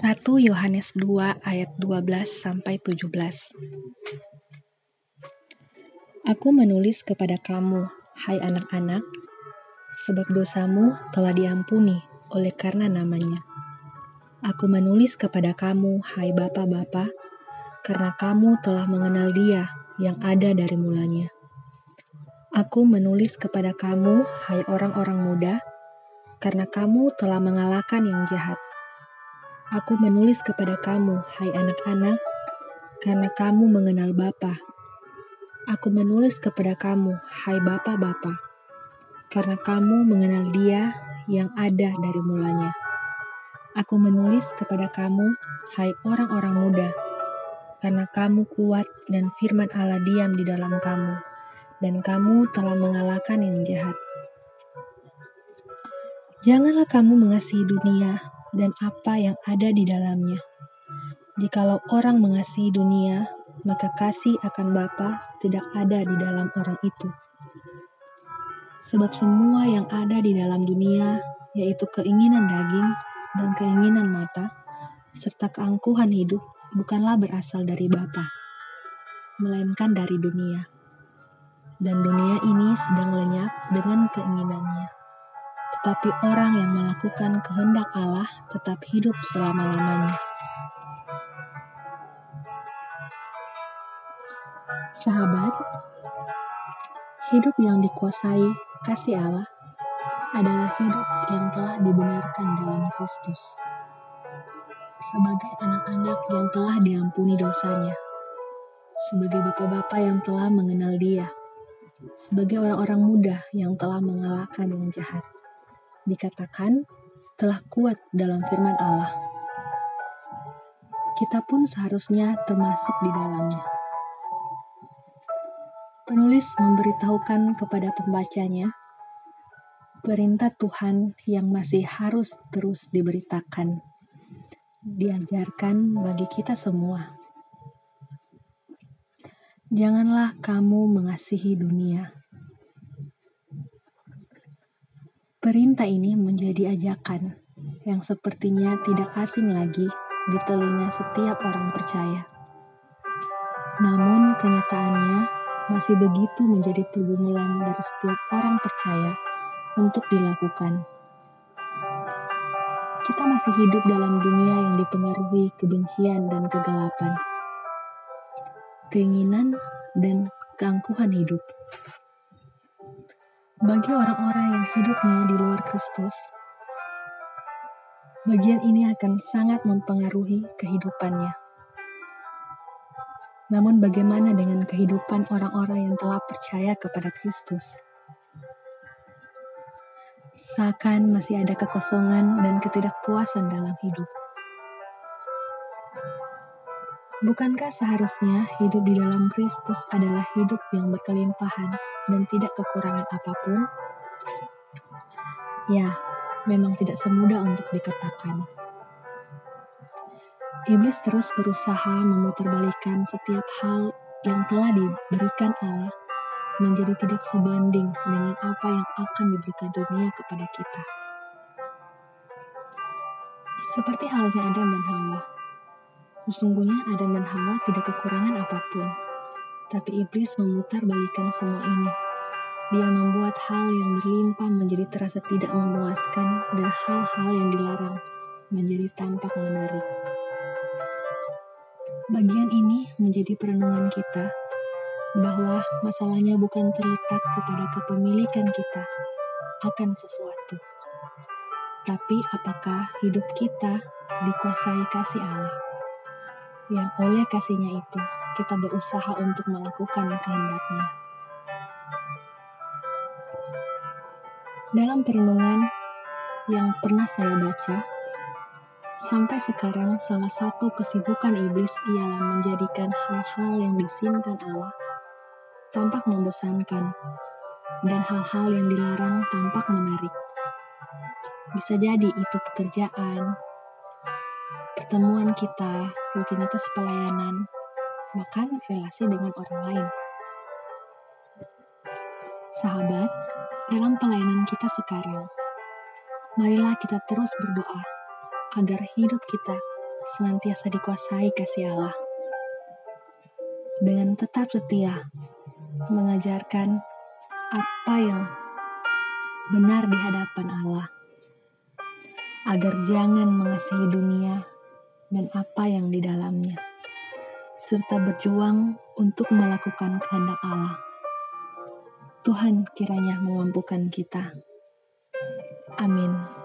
1 Yohanes 2 ayat 12 sampai 17. Aku menulis kepada kamu, hai anak-anak, sebab dosamu telah diampuni oleh karena namanya. Aku menulis kepada kamu, hai bapak-bapak, karena kamu telah mengenal Dia yang ada dari mulanya. Aku menulis kepada kamu, hai orang-orang muda, karena kamu telah mengalahkan yang jahat. Aku menulis kepada kamu, hai anak-anak, karena kamu mengenal Bapa. Aku menulis kepada kamu, hai Bapa-bapa, karena kamu mengenal Dia yang ada dari mulanya. Aku menulis kepada kamu, hai orang-orang muda, karena kamu kuat dan firman Allah diam di dalam kamu, dan kamu telah mengalahkan yang jahat. Janganlah kamu mengasihi dunia dan apa yang ada di dalamnya. Jikalau orang mengasihi dunia, maka kasih akan Bapa tidak ada di dalam orang itu. Sebab semua yang ada di dalam dunia, yaitu keinginan daging dan keinginan mata, serta keangkuhan hidup, bukanlah berasal dari Bapa, melainkan dari dunia. Dan dunia ini sedang lenyap dengan keinginannya. Tetapi orang yang melakukan kehendak Allah tetap hidup selama-lamanya. Sahabat, hidup yang dikuasai kasih Allah adalah hidup yang telah dibenarkan dalam Kristus. Sebagai anak-anak yang telah diampuni dosanya, sebagai bapak-bapak yang telah mengenal Dia, sebagai orang-orang muda yang telah mengalahkan yang jahat dikatakan telah kuat dalam firman Allah. Kita pun seharusnya termasuk di dalamnya. Penulis memberitahukan kepada pembacanya perintah Tuhan yang masih harus terus diberitakan, diajarkan bagi kita semua. Janganlah kamu mengasihi dunia Perintah ini menjadi ajakan yang sepertinya tidak asing lagi di telinga setiap orang percaya. Namun kenyataannya masih begitu menjadi pergumulan dari setiap orang percaya untuk dilakukan. Kita masih hidup dalam dunia yang dipengaruhi kebencian dan kegelapan, keinginan dan keangkuhan hidup. Bagi orang-orang yang hidupnya di luar Kristus, bagian ini akan sangat mempengaruhi kehidupannya. Namun bagaimana dengan kehidupan orang-orang yang telah percaya kepada Kristus? Seakan masih ada kekosongan dan ketidakpuasan dalam hidup. Bukankah seharusnya hidup di dalam Kristus adalah hidup yang berkelimpahan dan tidak kekurangan apa pun? Ya, memang tidak semudah untuk dikatakan. Iblis terus berusaha memutarbalikkan setiap hal yang telah diberikan Allah menjadi tidak sebanding dengan apa yang akan diberikan dunia kepada kita. Seperti halnya Adam dan Hawa, Sesungguhnya Adam dan Hawa tidak kekurangan apa pun. Tapi iblis memutar balikan semua ini. Dia membuat hal yang berlimpah menjadi terasa tidak memuaskan dan hal-hal yang dilarang menjadi tampak menarik. Bagian ini menjadi perenungan kita bahwa masalahnya bukan terletak kepada kepemilikan kita akan sesuatu. Tapi apakah hidup kita dikuasai kasih Allah? Yang oleh kasihnya itu kita berusaha untuk melakukan kehendaknya. Dalam perenungan yang pernah saya baca, sampai sekarang salah satu kesibukan iblis ialah menjadikan hal-hal yang disinkan Allah tampak membosankan dan hal-hal yang dilarang tampak menarik. Bisa jadi itu pekerjaan, pertemuan kita, rutinitas pelayanan, bahkan relasi dengan orang lain. Sahabat, dalam pelayanan kita sekarang, marilah kita terus berdoa agar hidup kita senantiasa dikuasai kasih Allah. Dengan tetap setia mengajarkan apa yang benar di hadapan Allah, agar jangan mengasihi dunia dan apa yang di dalamnya, serta berjuang untuk melakukan kehendak Allah. Tuhan kiranya memampukan kita. Amin.